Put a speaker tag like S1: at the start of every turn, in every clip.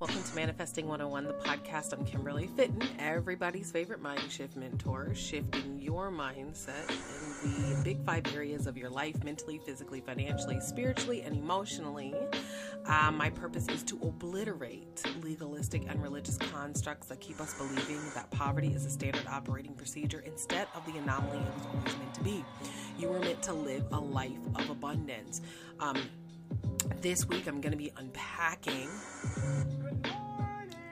S1: Welcome to Manifesting 101, the podcast. I'm Kimberly Fitton, everybody's favorite mind shift mentor, shifting your mindset in the big five areas of your life mentally, physically, financially, spiritually, and emotionally. Uh, my purpose is to obliterate legalistic and religious constructs that keep us believing that poverty is a standard operating procedure instead of the anomaly it was always meant to be. You were meant to live a life of abundance. Um, this week, I'm going to be unpacking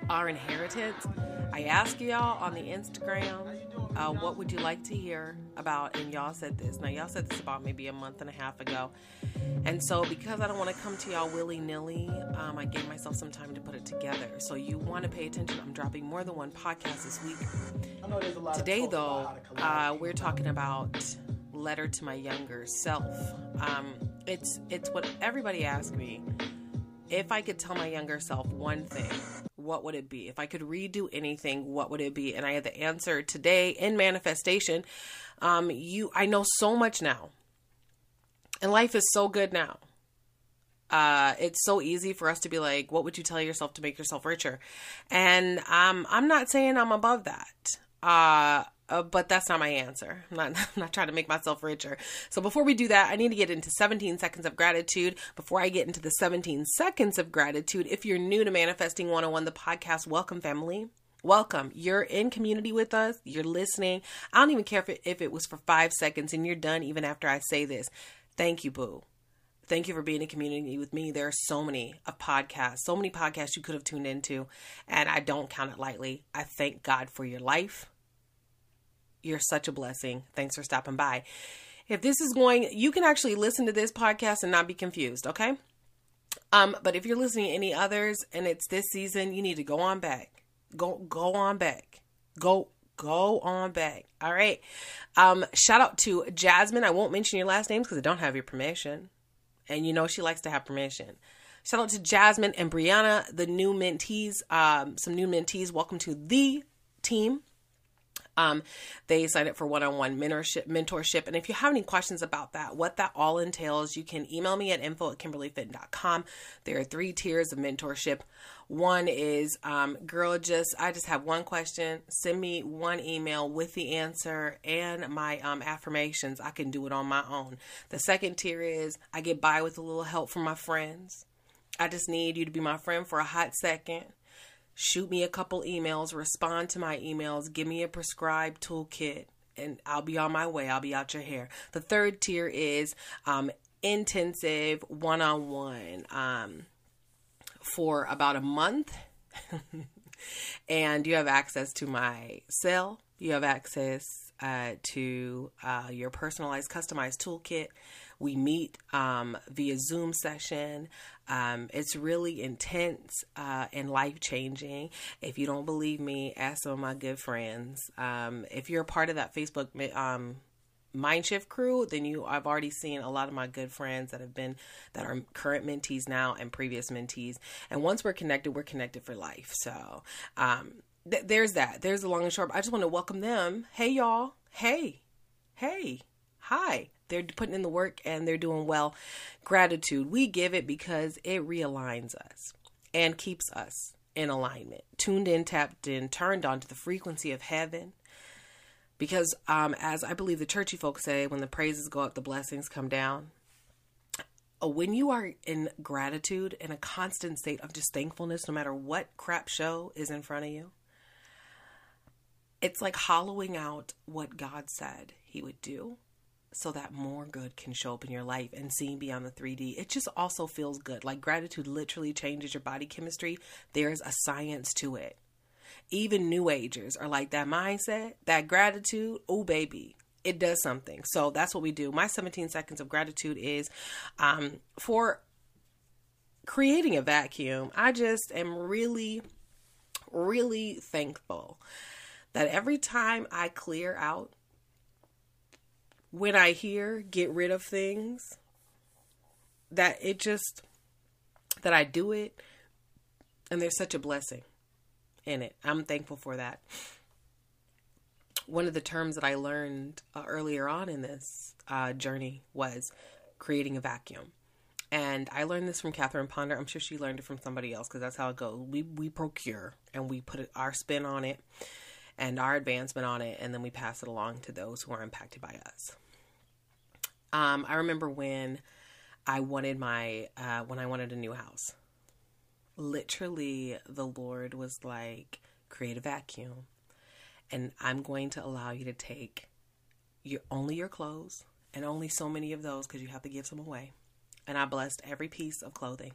S1: our inheritance. I asked y'all on the Instagram, uh, what would you like to hear about? And y'all said this. Now, y'all said this about maybe a month and a half ago. And so, because I don't want to come to y'all willy nilly, um, I gave myself some time to put it together. So, you want to pay attention. I'm dropping more than one podcast this week. Today, though, uh, we're talking about letter to my younger self. Um, it's it's what everybody asks me. If I could tell my younger self one thing, what would it be? If I could redo anything, what would it be? And I had the answer today in manifestation. Um, you, I know so much now, and life is so good now. Uh, it's so easy for us to be like, what would you tell yourself to make yourself richer? And um, I'm not saying I'm above that. Uh, uh, but that's not my answer. I'm not, I'm not trying to make myself richer. So before we do that, I need to get into 17 seconds of gratitude. Before I get into the 17 seconds of gratitude, if you're new to Manifesting 101, the podcast, welcome, family. Welcome. You're in community with us. You're listening. I don't even care if it, if it was for five seconds and you're done even after I say this. Thank you, Boo. Thank you for being in community with me. There are so many of podcasts, so many podcasts you could have tuned into, and I don't count it lightly. I thank God for your life. You're such a blessing. Thanks for stopping by. If this is going, you can actually listen to this podcast and not be confused, okay? Um, but if you're listening to any others and it's this season, you need to go on back. Go go on back. Go go on back. All right. Um, shout out to Jasmine. I won't mention your last names because I don't have your permission. And you know she likes to have permission. Shout out to Jasmine and Brianna, the new mentees. Um, some new mentees. Welcome to the team. Um, they sign up for one-on-one mentorship, mentorship. And if you have any questions about that, what that all entails, you can email me at info at kimberlyfitton.com. There are three tiers of mentorship. One is, um, girl, just, I just have one question. Send me one email with the answer and my um, affirmations. I can do it on my own. The second tier is, I get by with a little help from my friends. I just need you to be my friend for a hot second shoot me a couple emails, respond to my emails, give me a prescribed toolkit, and I'll be on my way. I'll be out your hair. The third tier is um, intensive one on one for about a month. and you have access to my cell, you have access uh, to uh, your personalized, customized toolkit. We meet um, via Zoom session. Um, it's really intense uh, and life changing. If you don't believe me, ask some of my good friends. Um, if you're a part of that Facebook um, Mindshift crew, then you I've already seen a lot of my good friends that have been that are current mentees now and previous mentees. And once we're connected, we're connected for life. So um, th- there's that. There's the long and short. I just want to welcome them. Hey y'all. Hey. Hey. Hi they're putting in the work and they're doing well. Gratitude, we give it because it realigns us and keeps us in alignment, tuned in, tapped in, turned on to the frequency of heaven. Because um, as I believe the churchy folks say, when the praises go up, the blessings come down. Uh, when you are in gratitude, in a constant state of just thankfulness, no matter what crap show is in front of you, it's like hollowing out what God said He would do so that more good can show up in your life and seeing beyond the 3D. It just also feels good. Like gratitude literally changes your body chemistry. There's a science to it. Even new agers are like that mindset, that gratitude. Oh, baby, it does something. So that's what we do. My 17 seconds of gratitude is um, for creating a vacuum. I just am really, really thankful that every time I clear out when I hear get rid of things, that it just, that I do it, and there's such a blessing in it. I'm thankful for that. One of the terms that I learned uh, earlier on in this uh, journey was creating a vacuum. And I learned this from Catherine Ponder. I'm sure she learned it from somebody else because that's how it goes. We we procure and we put our spin on it and our advancement on it, and then we pass it along to those who are impacted by us. Um, I remember when I wanted my uh, when I wanted a new house. Literally, the Lord was like, "Create a vacuum, and I'm going to allow you to take your only your clothes and only so many of those because you have to give some away." And I blessed every piece of clothing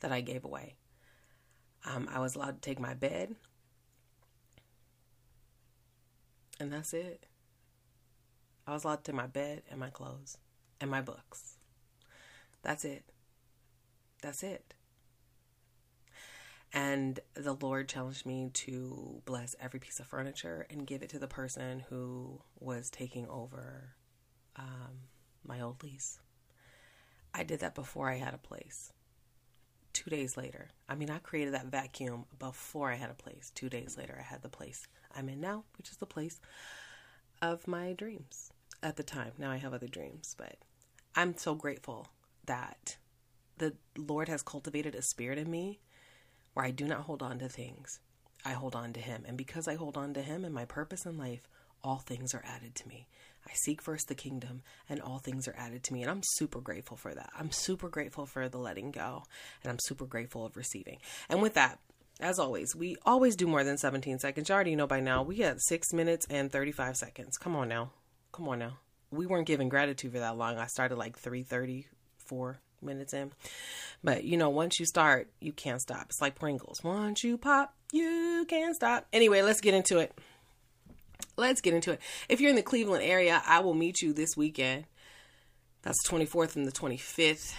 S1: that I gave away. Um, I was allowed to take my bed, and that's it. I was locked take my bed and my clothes and my books. That's it. That's it. And the Lord challenged me to bless every piece of furniture and give it to the person who was taking over um, my old lease. I did that before I had a place. Two days later, I mean, I created that vacuum before I had a place. Two days later, I had the place I'm in now, which is the place of my dreams at the time. Now I have other dreams, but I'm so grateful that the Lord has cultivated a spirit in me where I do not hold on to things. I hold on to Him. And because I hold on to Him and my purpose in life, all things are added to me. I seek first the kingdom, and all things are added to me. And I'm super grateful for that. I'm super grateful for the letting go, and I'm super grateful of receiving. And with that, as always, we always do more than 17 seconds. You already know by now, we got six minutes and 35 seconds. Come on now. Come on now. We weren't giving gratitude for that long. I started like 334 minutes in. But you know, once you start, you can't stop. It's like Pringles. Once you pop, you can't stop. Anyway, let's get into it. Let's get into it. If you're in the Cleveland area, I will meet you this weekend. That's 24th and the 25th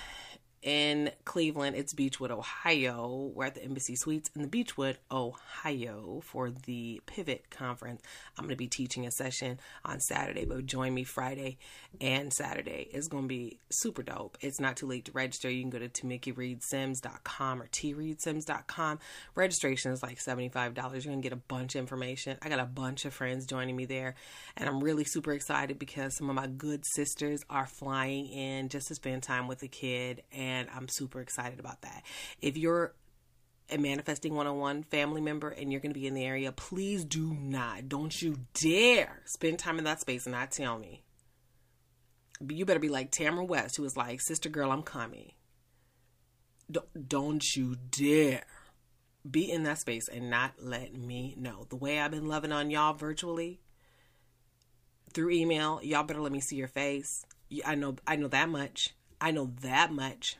S1: in Cleveland. It's Beechwood, Ohio. We're at the Embassy Suites in the Beechwood, Ohio for the Pivot Conference. I'm going to be teaching a session on Saturday, but join me Friday and Saturday. It's going to be super dope. It's not too late to register. You can go to tamikireedsims.com or treedsims.com. Registration is like $75. You're going to get a bunch of information. I got a bunch of friends joining me there, and I'm really super excited because some of my good sisters are flying in just to spend time with the kid and and I'm super excited about that. If you're a manifesting one-on-one family member and you're going to be in the area, please do not, don't you dare spend time in that space and not tell me. You better be like Tamara West, who was like, "Sister girl, I'm coming." Don't you dare be in that space and not let me know. The way I've been loving on y'all virtually through email, y'all better let me see your face. I know I know that much. I know that much.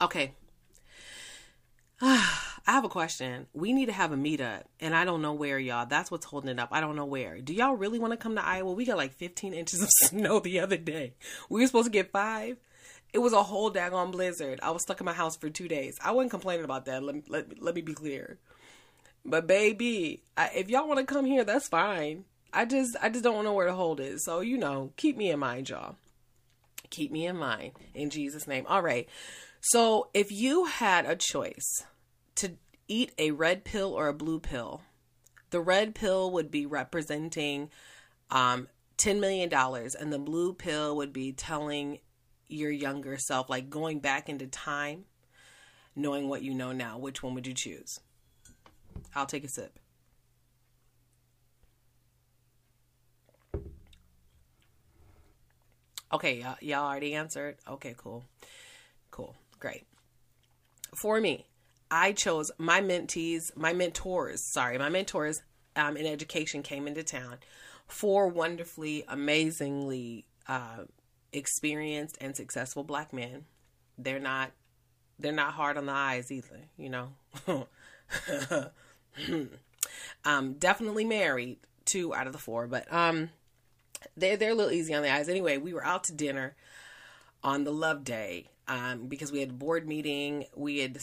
S1: Okay. I have a question. We need to have a meetup, and I don't know where, y'all. That's what's holding it up. I don't know where. Do y'all really want to come to Iowa? We got like 15 inches of snow the other day. We were supposed to get five. It was a whole daggone blizzard. I was stuck in my house for two days. I wasn't complaining about that. Let, let, let me be clear. But baby, I, if y'all want to come here, that's fine. I just I just don't know where to hold it. So you know, keep me in mind, y'all. Keep me in mind in Jesus' name. All right. So if you had a choice to eat a red pill or a blue pill, the red pill would be representing um, $10 million, and the blue pill would be telling your younger self, like going back into time, knowing what you know now. Which one would you choose? I'll take a sip. Okay, y'all, y'all already answered. Okay, cool. Cool. Great. For me, I chose my mentees, my mentors, sorry, my mentors um, in education came into town. Four wonderfully, amazingly uh, experienced and successful black men. They're not they're not hard on the eyes either, you know. um, definitely married, two out of the four, but um they're they're a little easy on the eyes. Anyway, we were out to dinner on the love day um, because we had a board meeting. We had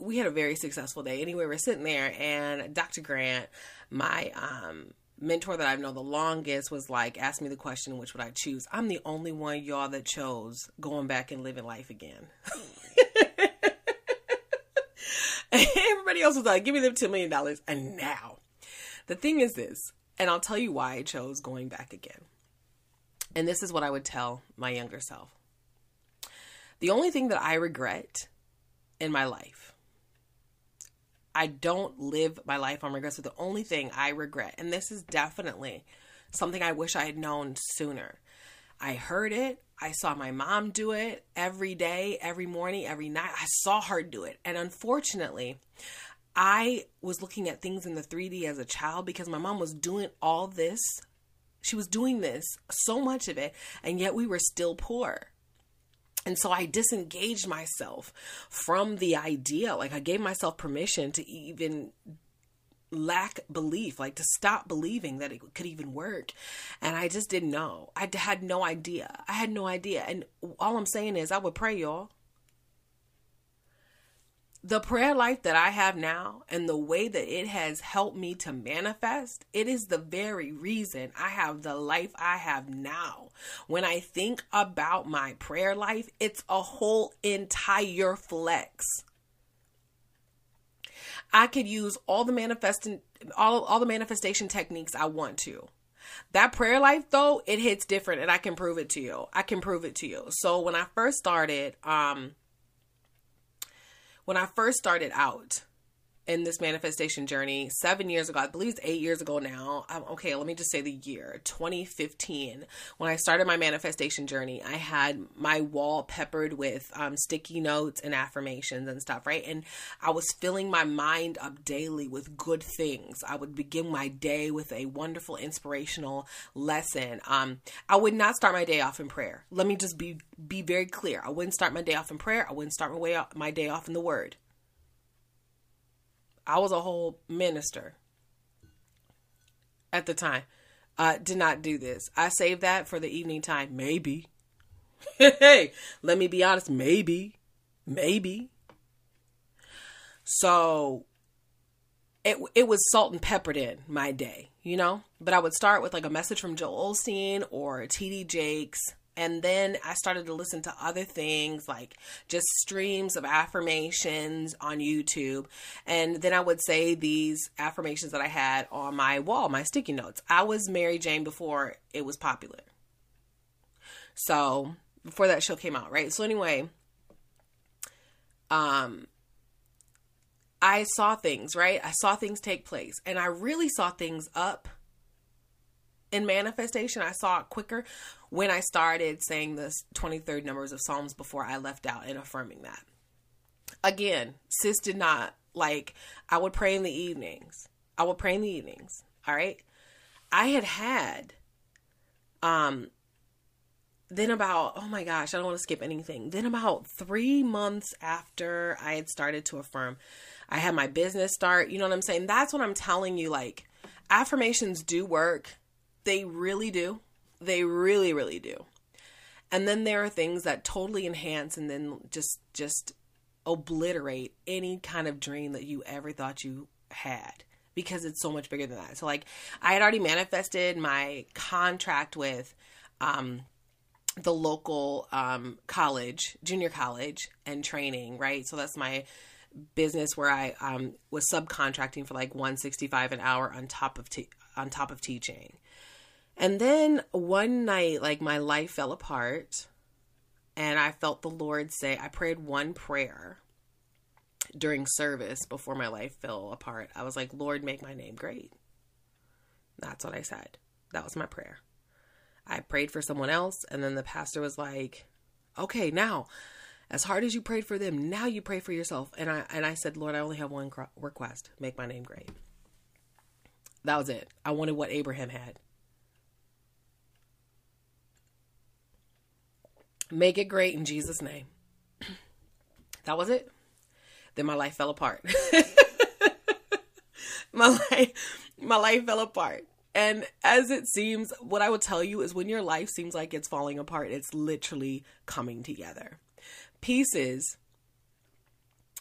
S1: we had a very successful day. Anyway, we're sitting there, and Dr. Grant, my um, mentor that I've known the longest, was like, ask me the question, which would I choose? I'm the only one y'all that chose going back and living life again. Everybody else was like, give me them $10 million. And now, the thing is this, and I'll tell you why I chose going back again. And this is what I would tell my younger self. The only thing that I regret in my life, I don't live my life on regrets. So the only thing I regret, and this is definitely something I wish I had known sooner. I heard it. I saw my mom do it every day, every morning, every night. I saw her do it. And unfortunately, I was looking at things in the 3D as a child because my mom was doing all this. She was doing this, so much of it, and yet we were still poor. And so I disengaged myself from the idea. Like I gave myself permission to even lack belief, like to stop believing that it could even work. And I just didn't know. I had no idea. I had no idea. And all I'm saying is, I would pray, y'all the prayer life that I have now and the way that it has helped me to manifest, it is the very reason I have the life I have now. When I think about my prayer life, it's a whole entire flex. I could use all the manifesting all all the manifestation techniques I want to. That prayer life though, it hits different and I can prove it to you. I can prove it to you. So when I first started um when I first started out in this manifestation journey seven years ago, I believe it's eight years ago now. Um, okay, let me just say the year 2015. When I started my manifestation journey, I had my wall peppered with um, sticky notes and affirmations and stuff, right? And I was filling my mind up daily with good things. I would begin my day with a wonderful, inspirational lesson. Um, I would not start my day off in prayer. Let me just be be very clear. I wouldn't start my day off in prayer. I wouldn't start my way off, my day off in the Word. I was a whole minister at the time. Uh, did not do this. I saved that for the evening time. Maybe. hey, let me be honest. Maybe. Maybe. So it it was salt and peppered in my day, you know. But I would start with like a message from Joel Osteen or T.D. Jakes and then I started to listen to other things like just streams of affirmations on YouTube. And then I would say these affirmations that I had on my wall, my sticky notes. I was Mary Jane before it was popular. So before that show came out, right? So anyway, um, I saw things, right? I saw things take place and I really saw things up in manifestation. I saw it quicker when I started saying the 23rd numbers of Psalms before I left out and affirming that. Again, sis did not like, I would pray in the evenings. I would pray in the evenings. All right. I had had, um, then about, oh my gosh, I don't want to skip anything. Then about three months after I had started to affirm, I had my business start. You know what I'm saying? That's what I'm telling you. Like, affirmations do work. They really do. They really, really do. And then there are things that totally enhance and then just just obliterate any kind of dream that you ever thought you had because it's so much bigger than that. So like I had already manifested my contract with um the local um college, junior college and training, right? So that's my business where I um was subcontracting for like 165 an hour on top of on top of teaching. And then one night, like my life fell apart, and I felt the Lord say, I prayed one prayer during service before my life fell apart. I was like, Lord, make my name great. That's what I said. That was my prayer. I prayed for someone else, and then the pastor was like, Okay, now, as hard as you prayed for them, now you pray for yourself. And I and I said, Lord, I only have one request: make my name great. That was it. I wanted what Abraham had. Make it great in Jesus' name. That was it. Then my life fell apart. my life my life fell apart. And as it seems, what I would tell you is when your life seems like it's falling apart, it's literally coming together. Pieces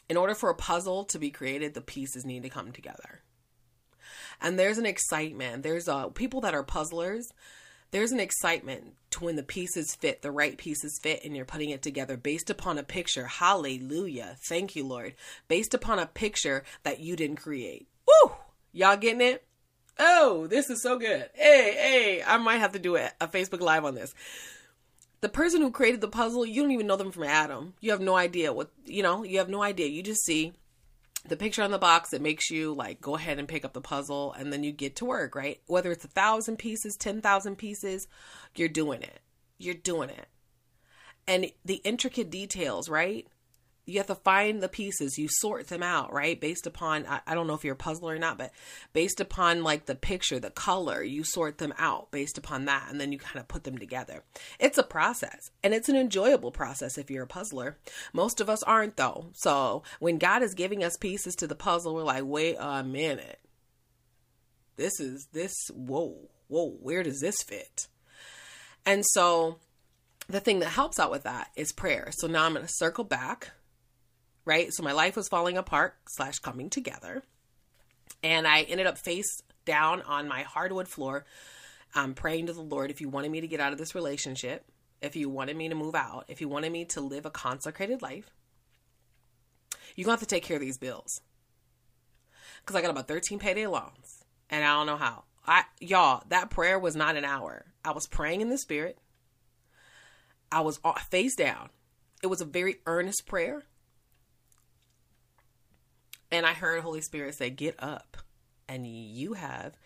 S1: in order for a puzzle to be created, the pieces need to come together. And there's an excitement. There's uh, people that are puzzlers there's an excitement to when the pieces fit, the right pieces fit, and you're putting it together based upon a picture. Hallelujah. Thank you, Lord. Based upon a picture that you didn't create. Woo! Y'all getting it? Oh, this is so good. Hey, hey, I might have to do a, a Facebook Live on this. the person who created the puzzle, you don't even know them from Adam. You have no idea what, you know, you have no idea. You just see the picture on the box that makes you like go ahead and pick up the puzzle and then you get to work, right? Whether it's a thousand pieces, 10,000 pieces, you're doing it. You're doing it. And the intricate details, right? You have to find the pieces you sort them out right? Based upon I, I, don't know if you're a puzzler or not but based upon like the picture the color you sort them out based upon that and then you kind of put them together. It's a process and it's an enjoyable process if you're a puzzler. Most of us aren't though. So when god is giving us pieces to the puzzle we're like wait a minute. This is this whoa whoa where does this fit? And so the thing that helps out with that is prayer. So now i'm going to circle back right? So my life was falling apart slash coming together. And I ended up face down on my hardwood floor, um, praying to the Lord if you wanted me to get out of this relationship, if you wanted me to move out, if you wanted me to live a consecrated life, you're going to have to take care of these bills. Because I got about 13 payday loans and I don't know how. I y'all, that prayer was not an hour. I was praying in the spirit. I was face down. It was a very earnest prayer. And I heard Holy Spirit say, Get up. And you have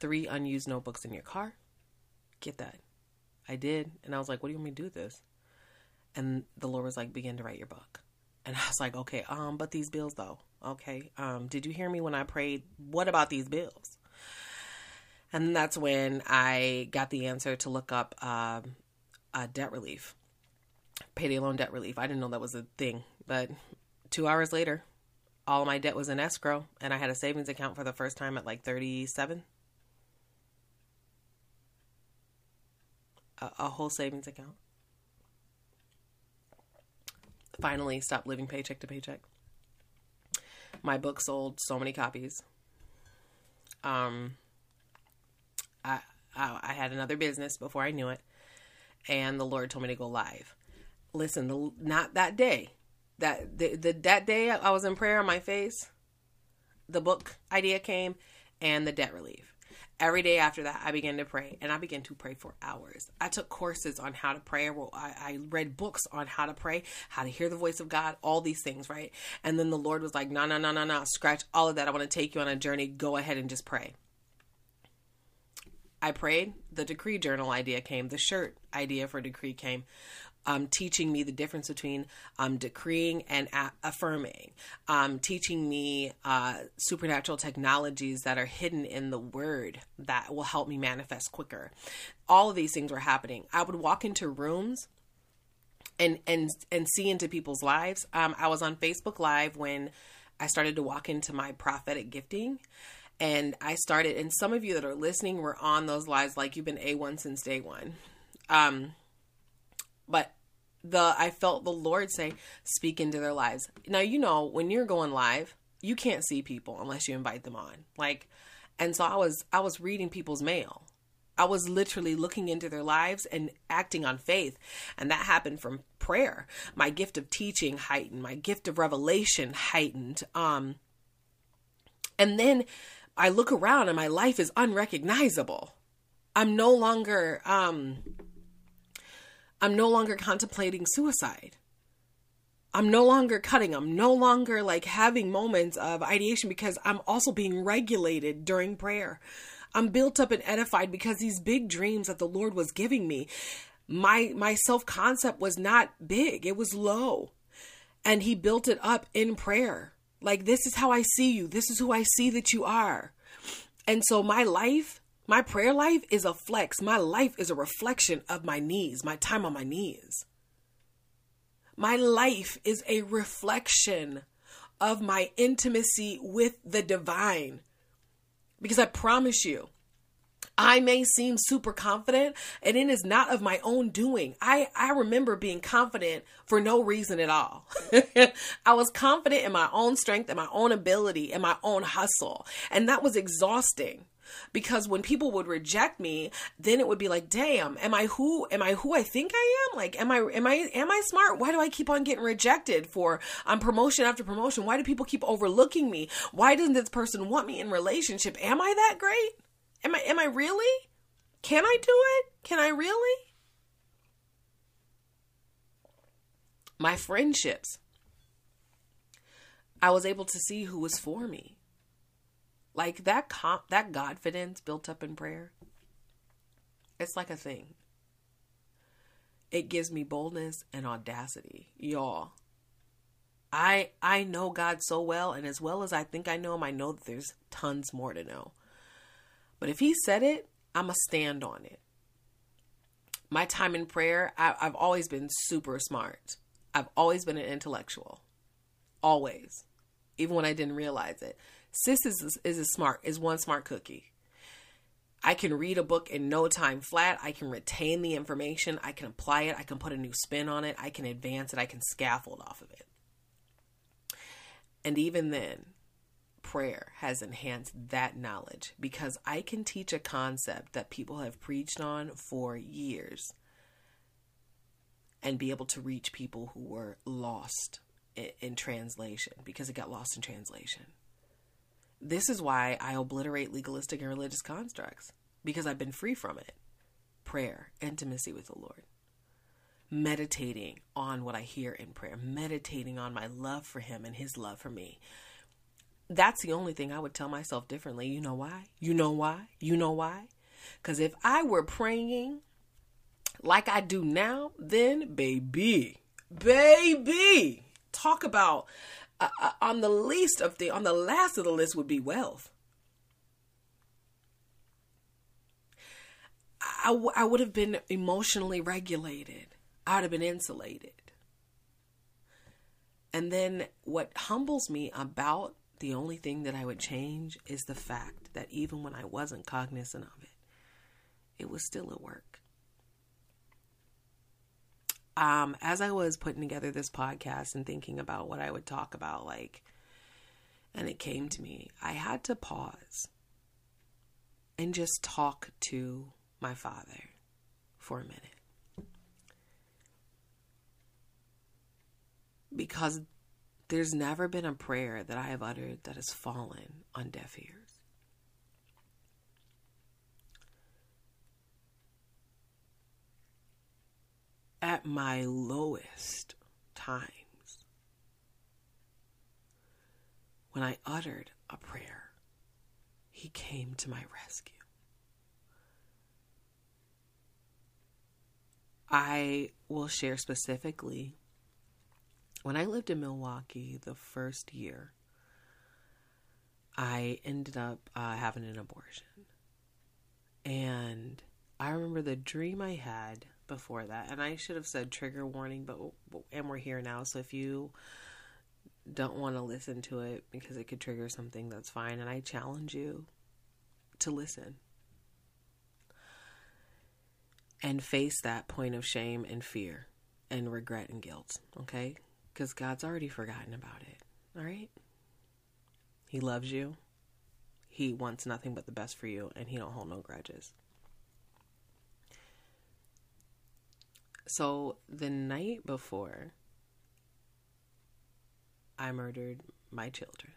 S1: three unused notebooks in your car. Get that. I did. And I was like, What do you want me to do with this? And the Lord was like, Begin to write your book. And I was like, Okay, um, but these bills though. Okay. Um, did you hear me when I prayed? What about these bills? And that's when I got the answer to look up uh, debt relief, payday loan debt relief. I didn't know that was a thing, but two hours later, all my debt was in escrow and I had a savings account for the first time at like 37. A, a whole savings account. Finally stopped living paycheck to paycheck. My book sold so many copies. Um I, I I had another business before I knew it and the Lord told me to go live. Listen, the, not that day, that the, the that day I was in prayer on my face, the book idea came and the debt relief. Every day after that, I began to pray, and I began to pray for hours. I took courses on how to pray. Well, I, I read books on how to pray, how to hear the voice of God, all these things, right? And then the Lord was like, "No, no, no, no, no! Scratch all of that. I want to take you on a journey. Go ahead and just pray." I prayed. The decree journal idea came. The shirt idea for decree came um, teaching me the difference between um, decreeing and a- affirming, um, teaching me uh, supernatural technologies that are hidden in the word that will help me manifest quicker. All of these things were happening. I would walk into rooms and and and see into people's lives. Um, I was on Facebook Live when I started to walk into my prophetic gifting. And I started, and some of you that are listening were on those lives like you've been A1 since day one. Um, but the I felt the Lord say, speak into their lives. Now you know when you're going live, you can't see people unless you invite them on. Like and so I was I was reading people's mail. I was literally looking into their lives and acting on faith. And that happened from prayer. My gift of teaching heightened, my gift of revelation heightened. Um and then I look around and my life is unrecognizable. I'm no longer um I'm no longer contemplating suicide. I'm no longer cutting. I'm no longer like having moments of ideation because I'm also being regulated during prayer. I'm built up and edified because these big dreams that the Lord was giving me, my my self-concept was not big. It was low. And he built it up in prayer. Like this is how I see you. This is who I see that you are. And so my life my prayer life is a flex. My life is a reflection of my knees, my time on my knees. My life is a reflection of my intimacy with the divine. Because I promise you, I may seem super confident and it is not of my own doing. I, I remember being confident for no reason at all. I was confident in my own strength and my own ability and my own hustle. And that was exhausting because when people would reject me then it would be like damn am i who am i who i think i am? Like am i am i am i smart? Why do i keep on getting rejected for um promotion after promotion? Why do people keep overlooking me? Why doesn't this person want me in relationship? Am i that great? Am i am i really? Can i do it? Can i really? My friendships. I was able to see who was for me. Like that comp that confidence built up in prayer. It's like a thing. It gives me boldness and audacity, y'all. I I know God so well and as well as I think I know him, I know that there's tons more to know. But if he said it, I'm a stand on it. My time in prayer, I, I've always been super smart. I've always been an intellectual. Always. Even when I didn't realize it. Sis is, is a smart, is one smart cookie. I can read a book in no time flat. I can retain the information. I can apply it. I can put a new spin on it. I can advance it. I can scaffold off of it. And even then, prayer has enhanced that knowledge because I can teach a concept that people have preached on for years and be able to reach people who were lost in, in translation because it got lost in translation. This is why I obliterate legalistic and religious constructs because I've been free from it. Prayer, intimacy with the Lord, meditating on what I hear in prayer, meditating on my love for Him and His love for me. That's the only thing I would tell myself differently. You know why? You know why? You know why? Because if I were praying like I do now, then baby, baby, talk about uh, on the least of the on the last of the list would be wealth. I, w- I would have been emotionally regulated. I would have been insulated. And then what humbles me about the only thing that I would change is the fact that even when I wasn't cognizant of it, it was still at work. Um, as I was putting together this podcast and thinking about what I would talk about, like, and it came to me, I had to pause and just talk to my father for a minute. Because there's never been a prayer that I have uttered that has fallen on deaf ears. At my lowest times, when I uttered a prayer, he came to my rescue. I will share specifically when I lived in Milwaukee the first year, I ended up uh, having an abortion. And I remember the dream I had before that. And I should have said trigger warning, but and we're here now. So if you don't want to listen to it because it could trigger something, that's fine. And I challenge you to listen and face that point of shame and fear and regret and guilt. Okay? because God's already forgotten about it. All right? He loves you. He wants nothing but the best for you and he don't hold no grudges. So the night before I murdered my children.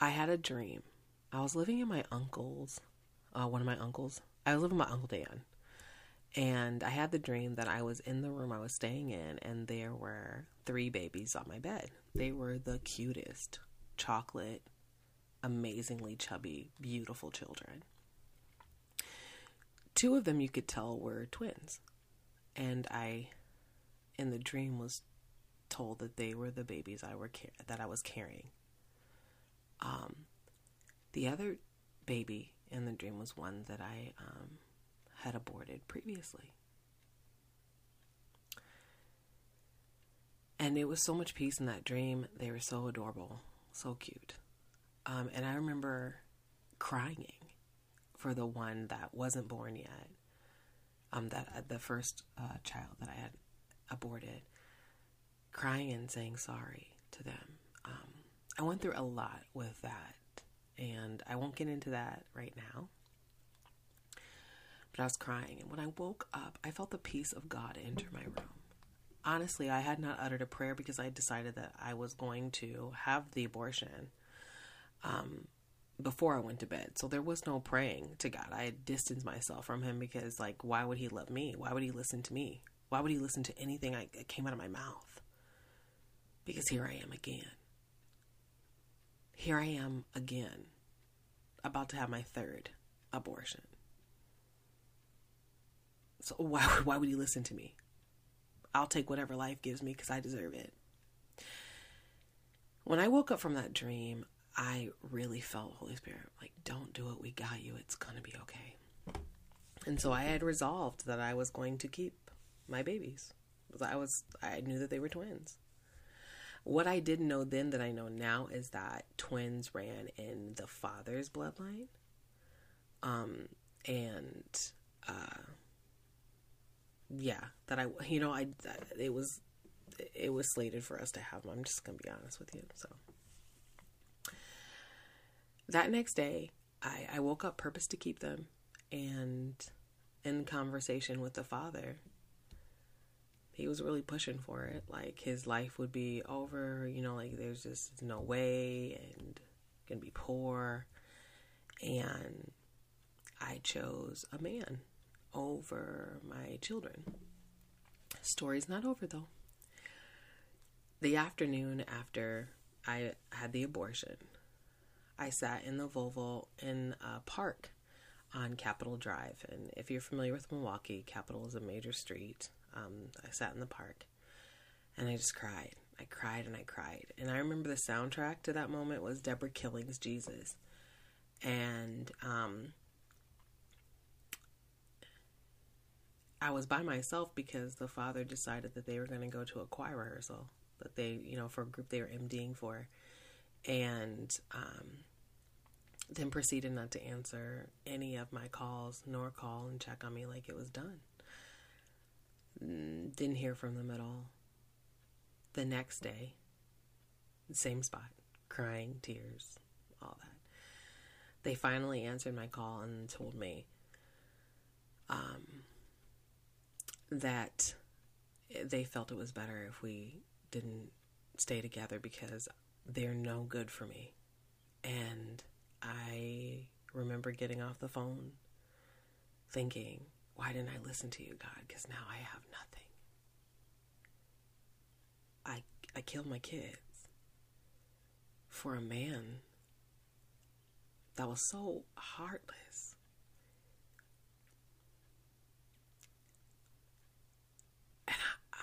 S1: I had a dream. I was living in my uncle's, uh, one of my uncles. I was living with my uncle Dan and I had the dream that I was in the room I was staying in, and there were three babies on my bed. They were the cutest, chocolate, amazingly chubby, beautiful children. Two of them you could tell were twins. And I, in the dream, was told that they were the babies I were that I was carrying. Um, the other baby in the dream was one that I um, had aborted previously. And it was so much peace in that dream. They were so adorable, so cute. Um, and I remember crying for the one that wasn't born yet. Um, that uh, the first uh, child that I had aborted, crying and saying sorry to them. Um, I went through a lot with that, and I won't get into that right now but I was crying. And when I woke up, I felt the peace of God enter my room. Honestly, I had not uttered a prayer because I decided that I was going to have the abortion. Um, before I went to bed. So there was no praying to God. I had distanced myself from him because like why would he love me? Why would he listen to me? Why would he listen to anything I, came out of my mouth? Because here I am again. Here I am again, about to have my third abortion. So why why would he listen to me? I'll take whatever life gives me because I deserve it. When I woke up from that dream, I really felt Holy Spirit like, don't do it. We got you. It's going to be okay. And so I had resolved that I was going to keep my babies. I was I knew that they were twins. What I didn't know then that I know now is that twins ran in the father's bloodline. Um and uh yeah, that I you know I it was it was slated for us to have them. I'm just going to be honest with you. So that next day, I, I woke up purpose to keep them and in conversation with the father. He was really pushing for it like his life would be over you know like there's just no way and gonna be poor. And i chose a man over my children. Story's not over though. The afternoon after i had the abortion I sat in the Volvo in a park on Capitol Drive. And if you're familiar with Milwaukee, Capitol is a major street. Um, I sat in the park and I just cried. I cried and I cried. And I remember the soundtrack to that moment was Deborah Killing's Jesus. And um, I was by myself because the father decided that they were going to go to a choir rehearsal that they, you know, for a group they were MDing for and um, then proceeded not to answer any of my calls nor call and check on me like it was done. Mm, didn't hear from them at all. The next day, same spot, crying, tears, all that. They finally answered my call and told me um, that they felt it was better if we didn't stay together because they're no good for me. And I remember getting off the phone thinking, why didn't I listen to you, God? Because now I have nothing. I, I killed my kids for a man that was so heartless. And I,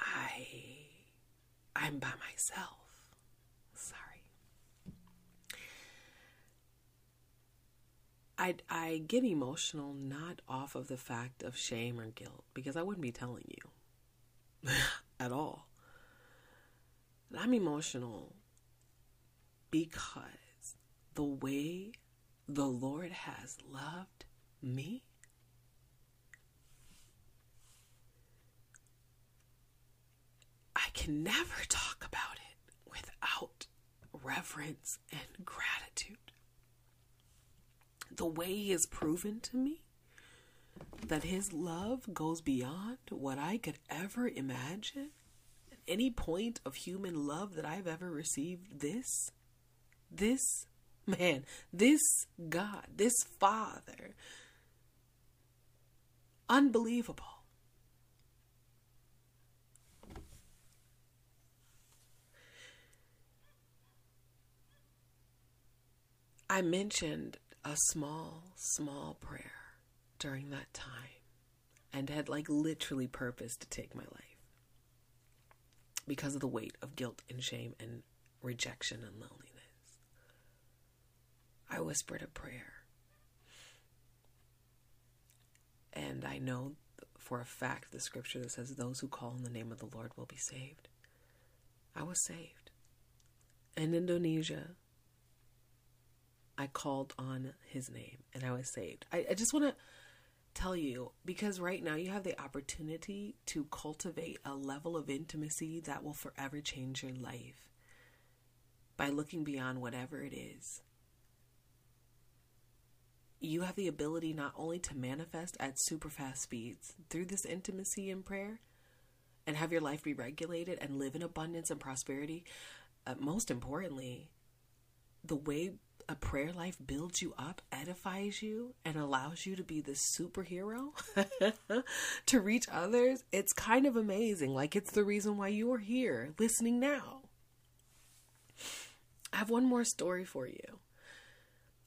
S1: I I'm by myself. I, I get emotional not off of the fact of shame or guilt because I wouldn't be telling you at all. I'm emotional because the way the Lord has loved me. I can never talk about it without reverence and gratitude the way he has proven to me that his love goes beyond what I could ever imagine. Any point of human love that I've ever received, this, this man, this God, this Father, unbelievable. I mentioned a small, small prayer during that time and had like literally purposed to take my life because of the weight of guilt and shame and rejection and loneliness. I whispered a prayer. And I know for a fact the scripture that says, Those who call on the name of the Lord will be saved. I was saved. In Indonesia, I called on his name and I was saved. I, I just want to tell you because right now you have the opportunity to cultivate a level of intimacy that will forever change your life by looking beyond whatever it is. You have the ability not only to manifest at super fast speeds through this intimacy and prayer and have your life be regulated and live in abundance and prosperity, uh, most importantly, the way a prayer life builds you up, edifies you, and allows you to be the superhero to reach others, it's kind of amazing. Like, it's the reason why you are here listening now. I have one more story for you.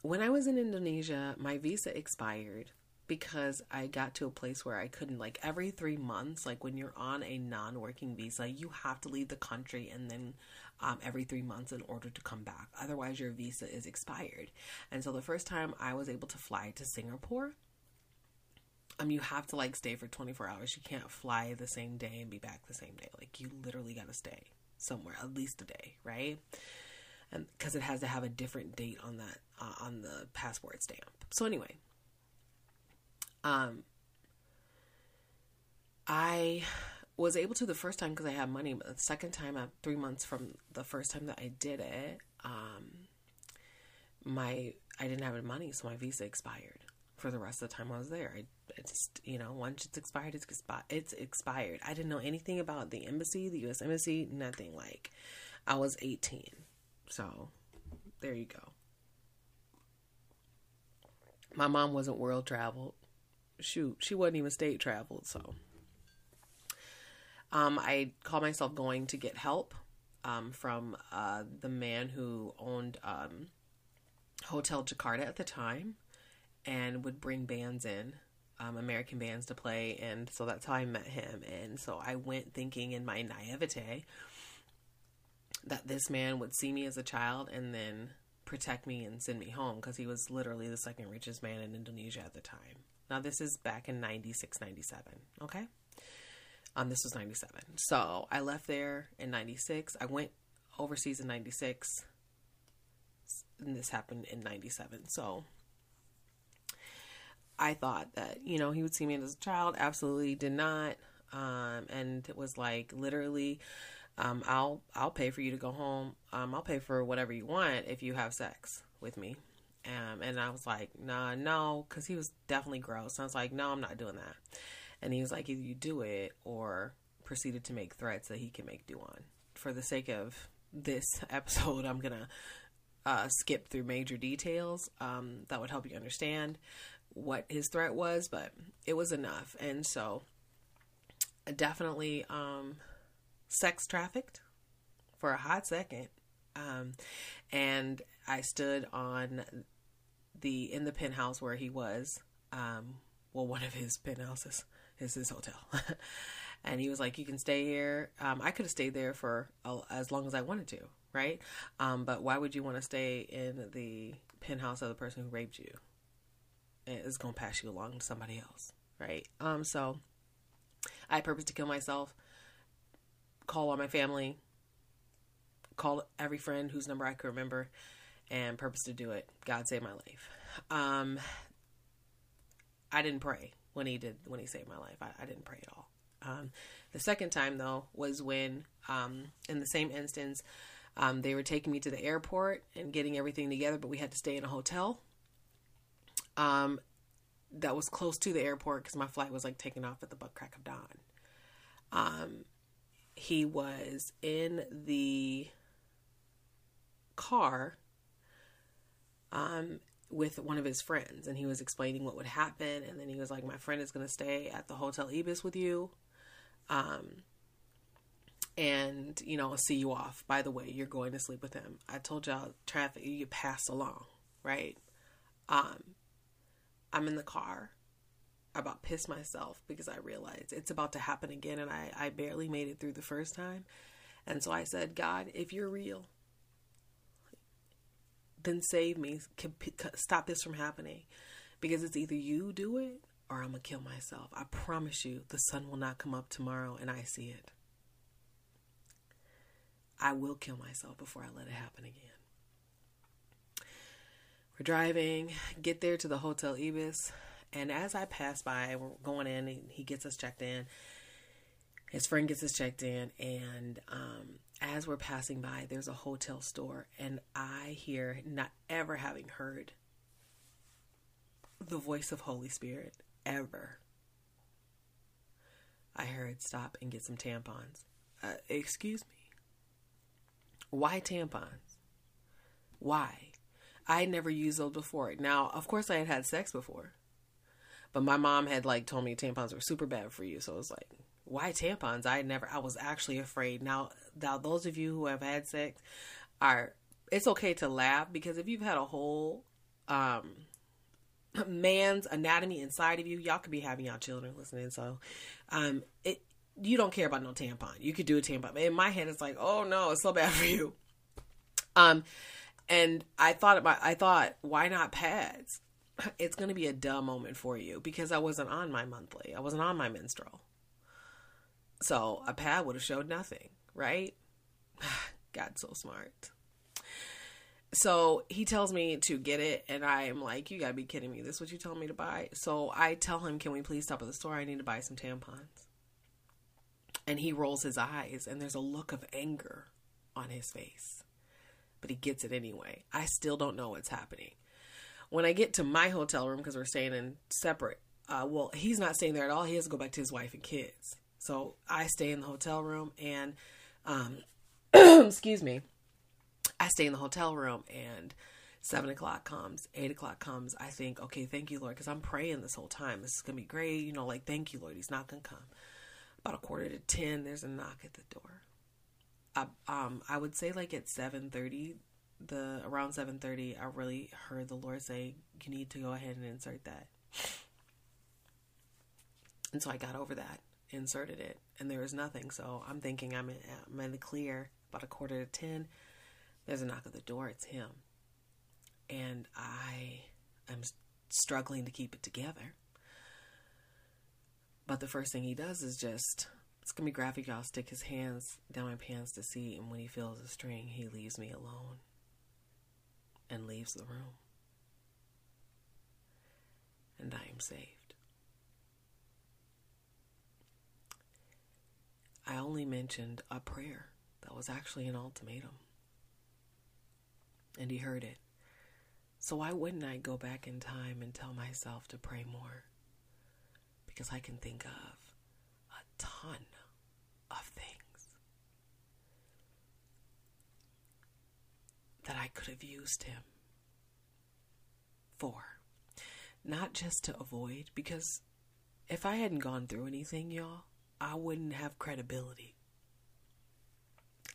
S1: When I was in Indonesia, my visa expired because I got to a place where I couldn't, like, every three months, like, when you're on a non working visa, you have to leave the country and then um, every three months in order to come back. Otherwise, your visa is expired. And so the first time I was able to fly to Singapore, um, you have to like stay for 24 hours. You can't fly the same day and be back the same day. Like you literally got to stay somewhere at least a day, right? And because it has to have a different date on that uh, on the passport stamp. So anyway, um, I was able to the first time because I had money, but the second time, at three months from the first time that I did it, um, my I didn't have any money, so my visa expired for the rest of the time I was there. I, I just, you know, once it's expired, it's expi- it's expired. I didn't know anything about the embassy, the U.S. embassy, nothing. Like, I was 18, so there you go. My mom wasn't world traveled. Shoot, she wasn't even state traveled, so um, I called myself going to get help um, from uh, the man who owned um, Hotel Jakarta at the time and would bring bands in, um, American bands to play. And so that's how I met him. And so I went thinking in my naivete that this man would see me as a child and then protect me and send me home because he was literally the second richest man in Indonesia at the time. Now, this is back in 96, 97. Okay. Um, this was 97. So I left there in 96. I went overseas in 96. And this happened in 97. So I thought that, you know, he would see me as a child. Absolutely did not. Um, and it was like literally, um, I'll, I'll pay for you to go home. Um, I'll pay for whatever you want if you have sex with me. Um, and I was like, nah, no, cause he was definitely gross. And I was like, no, I'm not doing that. And he was like, either you do it or proceeded to make threats that he can make do on. For the sake of this episode, I'm going to uh, skip through major details um, that would help you understand what his threat was, but it was enough. And so, definitely um, sex trafficked for a hot second. Um, and I stood on the in the penthouse where he was. Um, well, one of his penthouses is hotel. and he was like, "You can stay here." Um, I could have stayed there for as long as I wanted to, right? Um, but why would you want to stay in the penthouse of the person who raped you? It's gonna pass you along to somebody else, right? Um, so I purpose to kill myself. Call all my family. Call every friend whose number I could remember, and purpose to do it. God save my life. Um, I didn't pray when he did when he saved my life. I, I didn't pray at all. Um, the second time though was when um, in the same instance um, they were taking me to the airport and getting everything together, but we had to stay in a hotel. Um, that was close to the airport because my flight was like taking off at the butt crack of dawn. Um, he was in the car um, with one of his friends and he was explaining what would happen and then he was like my friend is going to stay at the hotel ibis with you um and you know I'll see you off. By the way you're going to sleep with him. I told y'all traffic you passed along right? Um i'm in the car. I about pissed myself because i realized it's about to happen again and i i barely made it through the first time. And so i said god if you're real then save me. Stop this from happening. Because it's either you do it or I'm going to kill myself. I promise you, the sun will not come up tomorrow and I see it. I will kill myself before I let it happen again. We're driving, get there to the Hotel Ibis, and as I pass by, we're going in, he gets us checked in. His friend gets us checked in, and um, as we're passing by, there's a hotel store, and I hear, not ever having heard the voice of Holy Spirit ever. I heard stop and get some tampons. Uh, excuse me. Why tampons? Why? I had never used those before. Now, of course, I had had sex before, but my mom had like told me tampons were super bad for you. So I was like, why tampons? I never. I was actually afraid. Now, now those of you who have had sex are. It's okay to laugh because if you've had a whole um, man's anatomy inside of you, y'all could be having y'all children listening. So, um, it you don't care about no tampon. You could do a tampon. In my head, it's like, oh no, it's so bad for you. Um, and I thought about, I thought, why not pads? It's going to be a dumb moment for you because I wasn't on my monthly. I wasn't on my menstrual. So a pad would have showed nothing, right? God, so smart. So he tells me to get it, and I am like, You gotta be kidding me. This is what you told me to buy. So I tell him, Can we please stop at the store? I need to buy some tampons. And he rolls his eyes, and there's a look of anger on his face. But he gets it anyway. I still don't know what's happening. When I get to my hotel room, because we're staying in separate, uh, well, he's not staying there at all. He has to go back to his wife and kids. So I stay in the hotel room, and um, excuse me, I stay in the hotel room, and seven o'clock comes, eight o'clock comes. I think, okay, thank you, Lord, because I'm praying this whole time. This is gonna be great, you know, like thank you, Lord. He's not gonna come about a quarter to ten, there's a knock at the door. I, um, I would say like at seven thirty, the around seven thirty, I really heard the Lord say, "You need to go ahead and insert that." And so I got over that, inserted it, and there was nothing. So I'm thinking I'm in, I'm in the clear. About a quarter to ten, there's a knock at the door. It's him, and I am struggling to keep it together. But the first thing he does is just, it's gonna be graphic, y'all. Stick his hands down my pants to see, and when he feels a string, he leaves me alone and leaves the room. And I am saved. I only mentioned a prayer that was actually an ultimatum. And he heard it. So why wouldn't I go back in time and tell myself to pray more? because I can think of a ton of things that I could have used him for. Not just to avoid, because if I hadn't gone through anything, y'all, I wouldn't have credibility.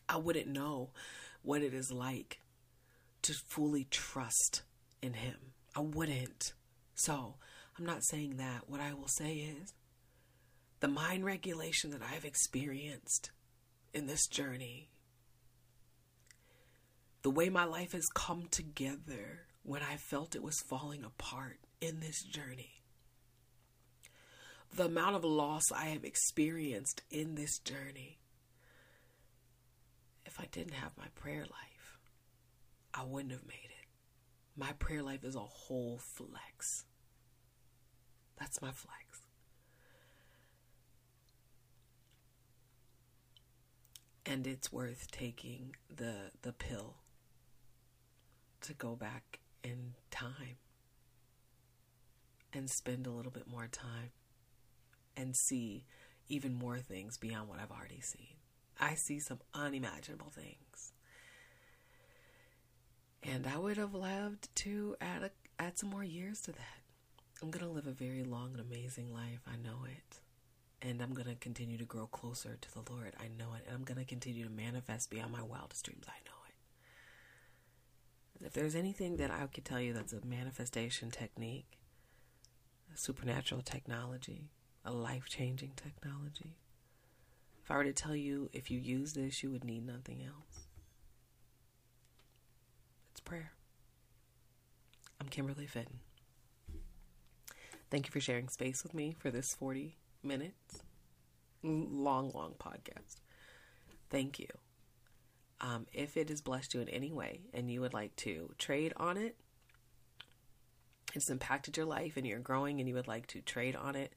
S1: I wouldn't know what it is like to fully trust in him. I wouldn't. So, I'm not saying that. What I will say is the mind regulation that I've experienced in this journey, the way my life has come together when I felt it was falling apart in this journey, the amount of loss I have experienced in this journey. If I didn't have my prayer life, I wouldn't have made it. My prayer life is a whole flex. That's my flex. And it's worth taking the the pill to go back in time and spend a little bit more time and see even more things beyond what I've already seen. I see some unimaginable things. And I would have loved to add a, add some more years to that. I'm going to live a very long and amazing life. I know it. And I'm going to continue to grow closer to the Lord. I know it. And I'm going to continue to manifest beyond my wildest dreams. I know it. And if there's anything that I could tell you that's a manifestation technique, a supernatural technology, a life changing technology, if I were to tell you if you use this, you would need nothing else, it's prayer. I'm Kimberly Fitton. Thank you for sharing space with me for this 40 minutes. Long, long podcast. Thank you. Um, if it has blessed you in any way and you would like to trade on it, it's impacted your life and you're growing and you would like to trade on it,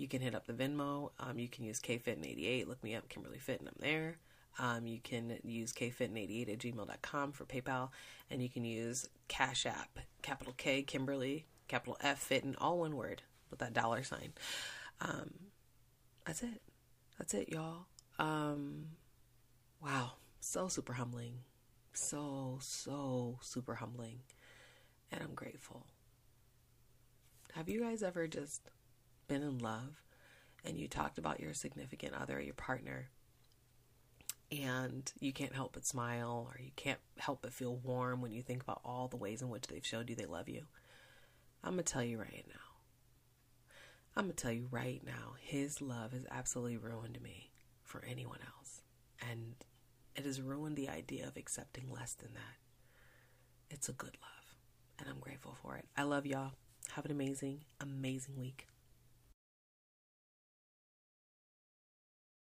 S1: you can hit up the Venmo. Um, you can use KFitton88. Look me up, Kimberly Fitton. I'm there. Um, you can use kfitton88 at gmail.com for PayPal. And you can use Cash App, capital K, Kimberly, capital F Fitton, all one word with that dollar sign. Um, that's it. That's it, y'all. Um, wow. So super humbling. So, so super humbling and I'm grateful. Have you guys ever just been in love and you talked about your significant other, your partner, and you can't help but smile or you can't help but feel warm when you think about all the ways in which they've showed you they love you? I'm going to tell you right now. I'm going to tell you right now, his love has absolutely ruined me for anyone else. And it has ruined the idea of accepting less than that. It's a good love, and I'm grateful for it. I love y'all. Have an amazing, amazing week.